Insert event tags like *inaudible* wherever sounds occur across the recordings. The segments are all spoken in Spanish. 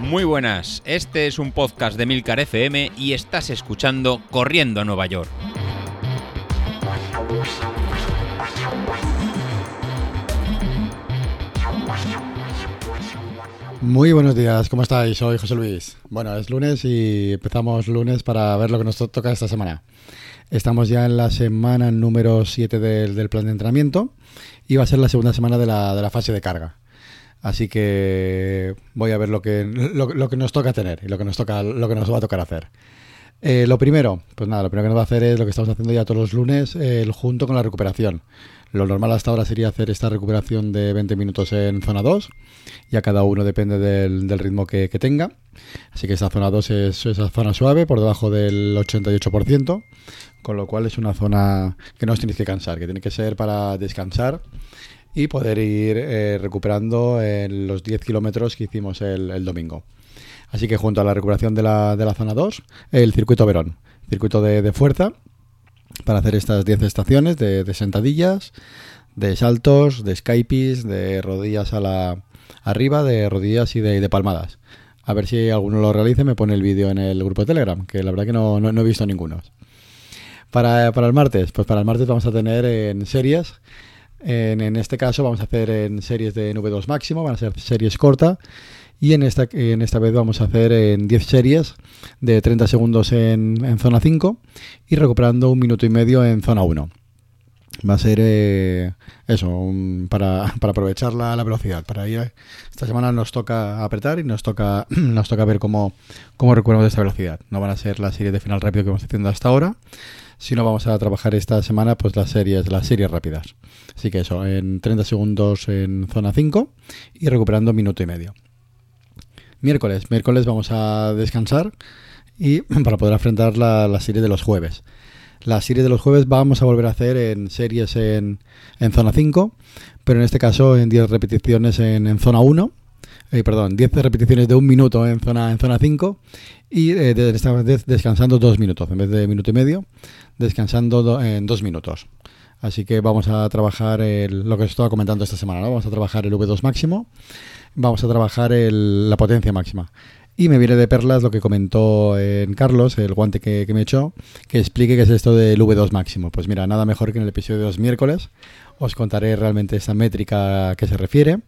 Muy buenas, este es un podcast de Milcar FM y estás escuchando Corriendo a Nueva York. Muy buenos días, ¿cómo estáis? Soy José Luis. Bueno, es lunes y empezamos lunes para ver lo que nos toca esta semana. Estamos ya en la semana número 7 del, plan de entrenamiento y va a ser la segunda semana de la, de la fase de carga. Así que voy a ver lo que, lo, que nos toca tener y lo que nos toca, lo que nos va a tocar hacer. Eh, lo primero, pues nada, lo primero que nos va a hacer es lo que estamos haciendo ya todos los lunes, el junto con la recuperación. Lo normal hasta ahora sería hacer esta recuperación de 20 minutos en zona 2. Ya cada uno depende del, ritmo que, tenga. Así que esa zona 2 es esa zona suave, por debajo del 88%. Con lo cual es una zona que no os tenéis que cansar, que tiene que ser para descansar y poder ir eh, recuperando en los 10 kilómetros que hicimos el, domingo. Así que junto a la recuperación de la, de la zona 2, el circuito Verón, circuito de, fuerza, para hacer estas 10 estaciones de, sentadillas, de saltos, de skypes, de rodillas a la arriba, de rodillas y de, palmadas. A ver si alguno lo realice, me pone el vídeo en el grupo de Telegram, que la verdad que no, no, he visto ninguno. Para, para, el martes, pues para el martes vamos a tener en series en, este caso vamos a hacer en series de V2 máximo, van a ser series cortas. Y en esta, en esta vez vamos a hacer en 10 series de 30 segundos en, zona 5 y recuperando un minuto y medio en zona 1. Va a ser eh, eso, *laughs* para, aprovechar la, velocidad. Para ir, esta semana nos toca apretar y nos toca, *clears throat* nos toca ver cómo, cómo recuperamos esta velocidad. No van a ser las series de final rápido que hemos haciendo hasta ahora, si no vamos a trabajar esta semana pues las series, las series rápidas. Así que eso, en 30 segundos en zona 5 y recuperando minuto y medio. Miércoles, miércoles vamos a descansar y *clears throat* para poder afrontar la, serie de los jueves. La serie de los jueves vamos a volver a hacer en series en, en zona 5, pero en este caso en 10 repeticiones en, en zona 1 eh, perdón, 10 repeticiones de un minuto en zona en zona 5 y eh, esta vez descansando dos minutos en vez de minuto y medio, descansando en dos minutos. Así que vamos a trabajar lo que os estaba comentando esta semana, ¿no? Vamos a trabajar el V2 máximo, vamos a trabajar la potencia máxima. Y me viene de perlas lo que comentó en Carlos, el guante que, me echó, que explique qué es esto del V2 máximo. Pues mira, nada mejor que en el episodio de los miércoles os contaré realmente esa métrica que se refiere,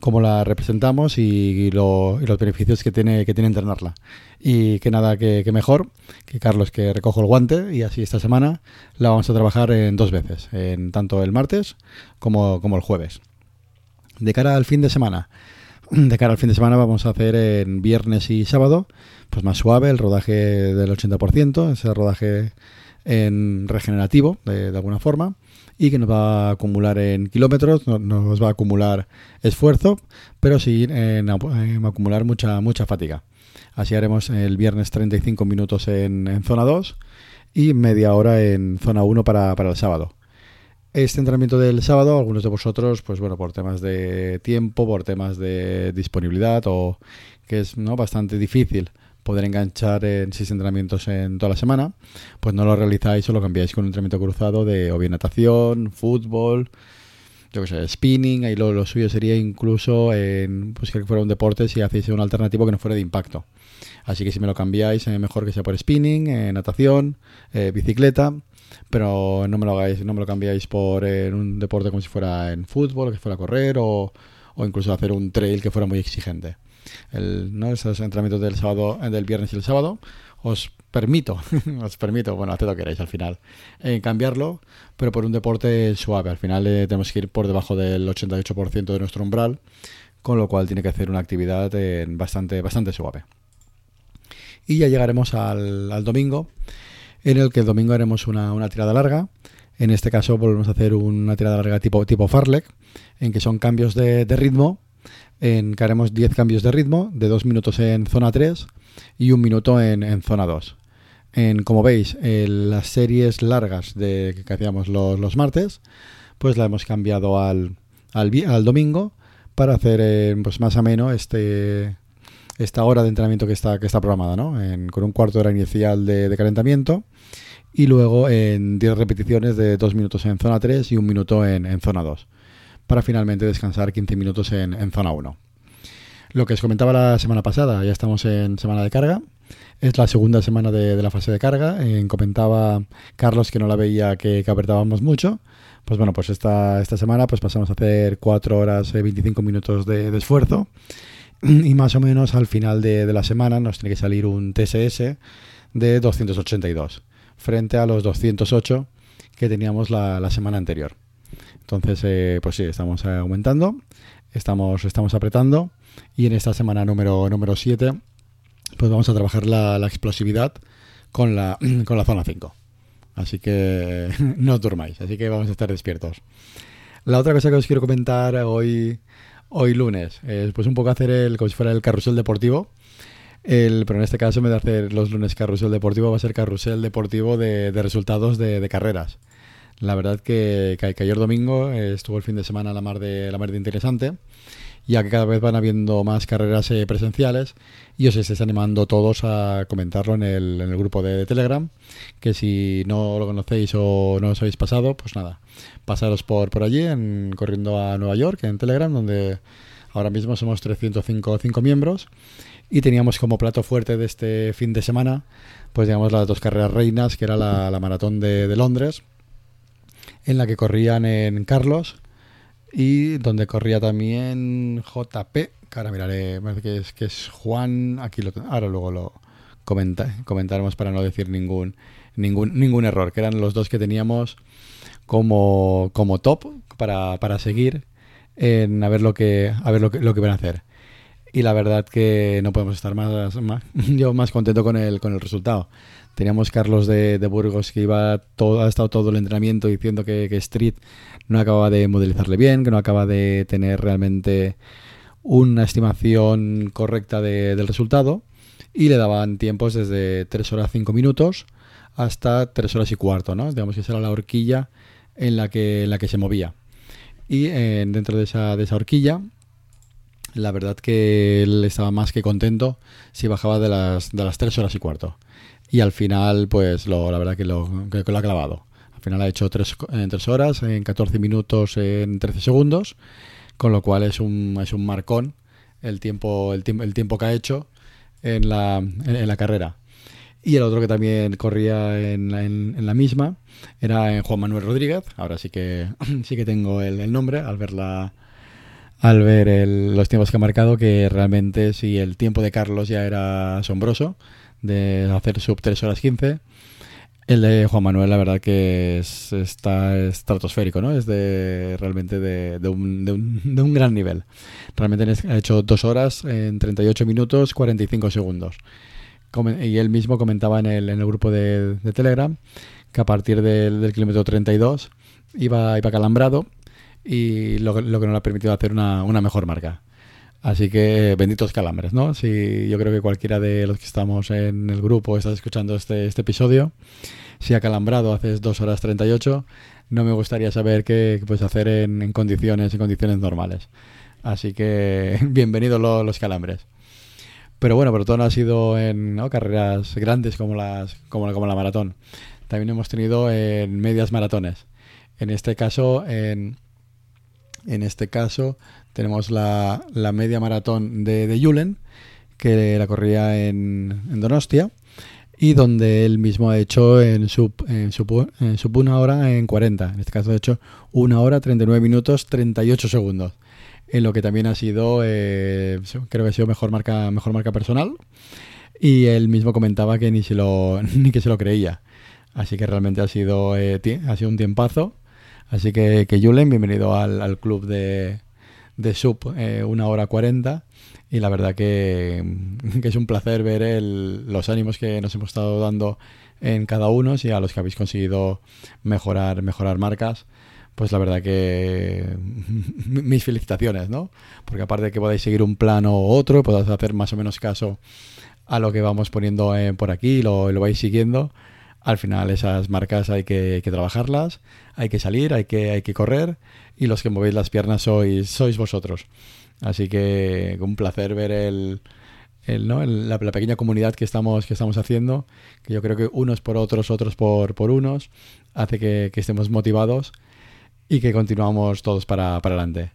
cómo la representamos y, los beneficios que tiene, que tiene entrenarla. Y que nada, que, mejor que Carlos que recojo el guante y así esta semana la vamos a trabajar en dos veces, en tanto el martes como, como el jueves. De cara al fin de semana, de cara al fin de semana vamos a hacer en viernes y sábado, pues más suave, el rodaje del 80%, ese rodaje en regenerativo de, alguna forma y que nos va a acumular en kilómetros, no, nos va a acumular esfuerzo, pero sí en, acumular mucha, mucha fatiga. Así haremos el viernes 35 minutos en, zona 2 y media hora en zona 1 para, para el sábado. Este entrenamiento del sábado, algunos de vosotros, pues bueno, por temas de tiempo, por temas de disponibilidad o que es ¿no? bastante difícil poder enganchar en seis entrenamientos en toda la semana, pues no lo realizáis o lo cambiáis con un entrenamiento cruzado de o bien natación, fútbol, yo que sé, spinning, ahí lo, suyo sería incluso en pues que fuera un deporte si hacéis un alternativo que no fuera de impacto. Así que si me lo cambiáis, eh, mejor que sea por spinning, eh, natación, eh, bicicleta, pero no me lo hagáis, no me lo cambiáis por un deporte como si fuera en fútbol, que fuera a correr o, o incluso hacer un trail que fuera muy exigente el, ¿no? esos entrenamientos del sábado, eh, del viernes y el sábado, os permito, *laughs* os permito, bueno, haced lo que queráis al final, eh, cambiarlo, pero por un deporte suave. Al final eh, tenemos que ir por debajo del 88% de nuestro umbral, con lo cual tiene que hacer una actividad bastante, bastante suave. Y ya llegaremos al, domingo, en el que el domingo haremos una, una tirada larga. En este caso volvemos a hacer una tirada larga tipo, tipo Farlek, en que son cambios de, ritmo en que haremos 10 cambios de ritmo, de 2 minutos en zona 3 y un minuto en, zona 2. En, como veis, las series largas de, que hacíamos los, martes, pues la hemos cambiado al, al, domingo para hacer eh, pues más ameno este, esta hora de entrenamiento que está, que está programada, ¿no? con un cuarto de hora inicial de, calentamiento y luego en 10 repeticiones de 2 minutos en zona 3 y un minuto en, en zona 2 para finalmente descansar 15 minutos en, en zona 1. Lo que os comentaba la semana pasada, ya estamos en semana de carga. Es la segunda semana de, la fase de carga. Eh, comentaba Carlos que no la veía que, que apretábamos mucho. Pues bueno, pues esta, esta semana pues pasamos a hacer 4 horas y eh, 25 minutos de, esfuerzo. *clears throat* Y más o menos al final de, la semana nos tiene que salir un TSS de 282 frente a los 208 que teníamos la, semana anterior. Entonces, eh, pues sí, estamos aumentando, estamos, estamos apretando y en esta semana número, número 7 pues vamos a trabajar la, explosividad con la, *clears throat* con la zona 5. Así que *laughs* no durmáis, así que vamos a estar despiertos. La otra cosa que os quiero comentar hoy, hoy lunes es pues un poco hacer el, como si fuera el carrusel deportivo. El, pero en este caso, en vez de hacer los lunes carrusel deportivo, va a ser carrusel deportivo de, resultados de, carreras. La verdad que, que, ayer domingo estuvo el fin de semana la mar de, la mar de interesante ya que cada vez van habiendo más carreras eh, presenciales y os estáis animando todos a comentarlo en el, en el grupo de, Telegram, que si no lo conocéis o no os habéis pasado, pues nada, pasaros por, por allí, en, corriendo a Nueva York, en Telegram, donde ahora mismo somos 305 cinco miembros y teníamos como plato fuerte de este fin de semana, pues digamos las dos carreras reinas, que era la, maratón de, de Londres, en la que corrían en Carlos, y donde corría también JP, que ahora miraré, que es, que es Juan, aquí lo ahora luego lo comenta, comentaremos para no decir ningún, ningún, ningún error, que eran los dos que teníamos como, como top para, para seguir en a ver lo que, a ver lo que, lo que van a hacer. Y la verdad que no podemos estar más, más *laughs* yo más contento con el, con el resultado. Teníamos Carlos de, Burgos que iba todo, ha estado todo el entrenamiento diciendo que, Street no acababa de modelizarle bien, que no acaba de tener realmente una estimación correcta del resultado y le daban tiempos desde 3 horas 5 minutos hasta 3 horas y cuarto, ¿no? Digamos que esa era la horquilla en la que, en la que se movía. Y eh, dentro de esa, de esa horquilla, la verdad que él estaba más que contento si bajaba de las, de las 3 horas y cuarto y al final, pues lo, la verdad que lo, que lo ha clavado. Al final ha hecho 3 en 3 horas, en 14 minutos, en 13 segundos, con lo cual es un, es un marcón el tiempo, el, tiempo, el tiempo que ha hecho en la, en, la carrera. Y el otro que también corría en, en, la misma era Juan Manuel Rodríguez. Ahora sí que *clears throat* sí que tengo el, el nombre al ver la, al ver los tiempos que ha marcado, que realmente sí el tiempo de Carlos ya era asombroso de hacer sub 3 horas 15. El de Juan Manuel, la verdad que es, está estratosférico, ¿no? Es de realmente de, *laughs* un, gran nivel. Realmente ha hecho 2 horas en 38 minutos 45 segundos. Y él mismo comentaba en el, en el grupo de, Telegram que a partir del, del kilómetro 32 iba, iba calambrado y lo, lo, que no le ha permitido hacer una, una mejor marca. Así que benditos calambres, ¿no? Si yo creo que cualquiera de los que estamos en el grupo estás escuchando este, este episodio, si ha calambrado hace 2 horas 38, no me gustaría saber qué, puedes hacer en, condiciones, en condiciones normales. Así que *laughs* bienvenidos los, calambres. Pero bueno, pero todo no ha sido en carreras grandes como las como, como la maratón. También hemos tenido en medias maratones. En este caso, en, en este caso tenemos la, media maratón de, de Julen, que la corría en, Donostia, y donde él mismo ha hecho en sub, en, sub, en una hora en 40. En este caso ha hecho una hora, 39 minutos, 38 segundos. En lo que también ha sido, eh, creo que ha sido mejor marca, mejor marca personal. Y él mismo comentaba que ni, se lo, *laughs* ni que se lo creía. Así que realmente ha sido, eh, ha sido un tiempazo. Así que, que Julen, bienvenido al club de, de sub eh, una hora cuarenta y la verdad que, es un placer ver los ánimos que nos hemos estado dando en cada uno y a los que habéis conseguido mejorar, mejorar marcas. Pues la verdad que *laughs* mis felicitaciones, ¿no? Porque aparte de que podáis seguir un plano u otro, podáis hacer más o menos caso a lo que vamos poniendo eh, por aquí, lo, lo vais siguiendo, al final esas marcas hay que, trabajarlas, hay que salir, hay que, hay que correr y los que movéis las piernas sois, sois vosotros. Así que un placer ver el, ¿no? la, pequeña comunidad que estamos, que estamos haciendo, que yo creo que unos por otros, otros por, por unos, hace que, estemos motivados y que continuamos todos para, para adelante.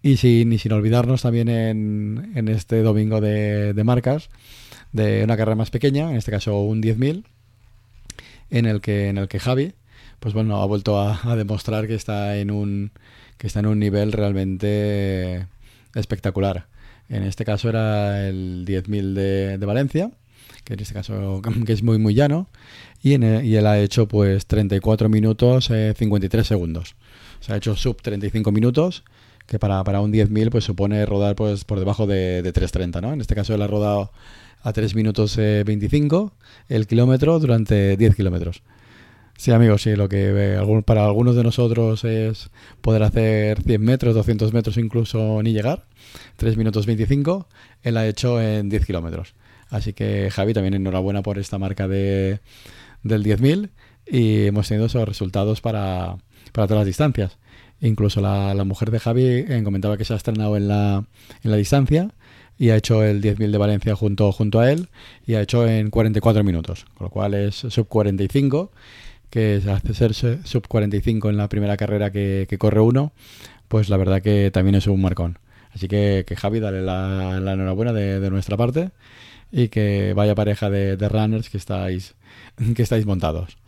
Y sin, sin olvidarnos también en, en este domingo de, de, marcas, de una carrera más pequeña, en este caso un 10.000, en el que, en el que Javi, pues bueno, ha vuelto a, demostrar que está en un que está en un nivel realmente espectacular. En este caso era el 10.000 de, de Valencia, que en este caso *laughs* que es muy muy llano, y, en y él ha hecho pues 34 minutos eh, 53 segundos. O sea, ha hecho sub 35 minutos, que para, para un 10.000 pues supone rodar pues por debajo de, de 3.30, ¿no? En este caso él ha rodado a 3 minutos eh, 25 el kilómetro durante 10 kilómetros. Sí, amigos, sí, lo que eh, para algunos de nosotros es poder hacer 100 metros, 200 metros, incluso ni llegar. 3 minutos 25, él ha hecho en 10 kilómetros. Así que Javi, también enhorabuena por esta marca de, del 10.000 y hemos tenido esos resultados para, para todas las distancias. Incluso la, la mujer de Javi eh, comentaba que se ha estrenado en la, en la distancia y ha hecho el 10.000 de Valencia junto, junto a él y ha hecho en 44 minutos, con lo cual es sub 45 que hace ser sub 45 en la primera carrera que, que, corre uno, pues la verdad que también es un marcón. Así que, que Javi, dale la, la enhorabuena de, de, nuestra parte y que vaya pareja de, de, runners que estáis, que estáis montados.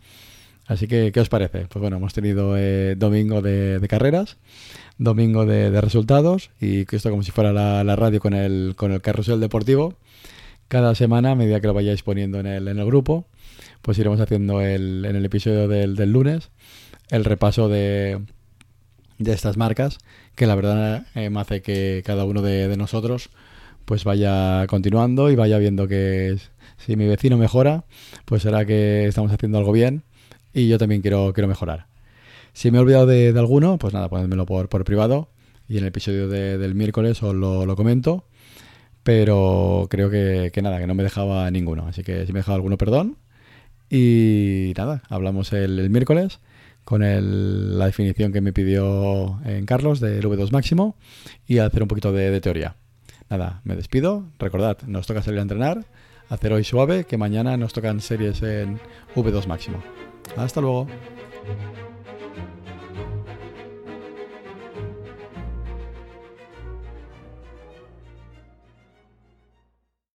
Así que, ¿qué os parece? Pues bueno, hemos tenido eh, domingo de, carreras, domingo de, resultados y esto como si fuera la, la, radio con el, con el carrusel deportivo. Cada semana, a medida que lo vayáis poniendo en el, en el grupo, pues iremos haciendo el, en el episodio del, del lunes el repaso de, de, estas marcas, que la verdad eh, me hace que cada uno de, de, nosotros pues vaya continuando y vaya viendo que si mi vecino mejora, pues será que estamos haciendo algo bien y yo también quiero, quiero mejorar. Si me he olvidado de, alguno, pues nada, ponedmelo por, por privado y en el episodio de, del miércoles os lo, lo comento. Pero creo que, que, nada, que no me dejaba ninguno. Así que si me he dejado alguno, perdón. Y nada, hablamos el, miércoles con el, la definición que me pidió en Carlos del V2 máximo y hacer un poquito de, de, teoría. Nada, me despido. Recordad, nos toca salir a entrenar, hacer hoy suave, que mañana nos tocan series en V2 máximo. Hasta luego.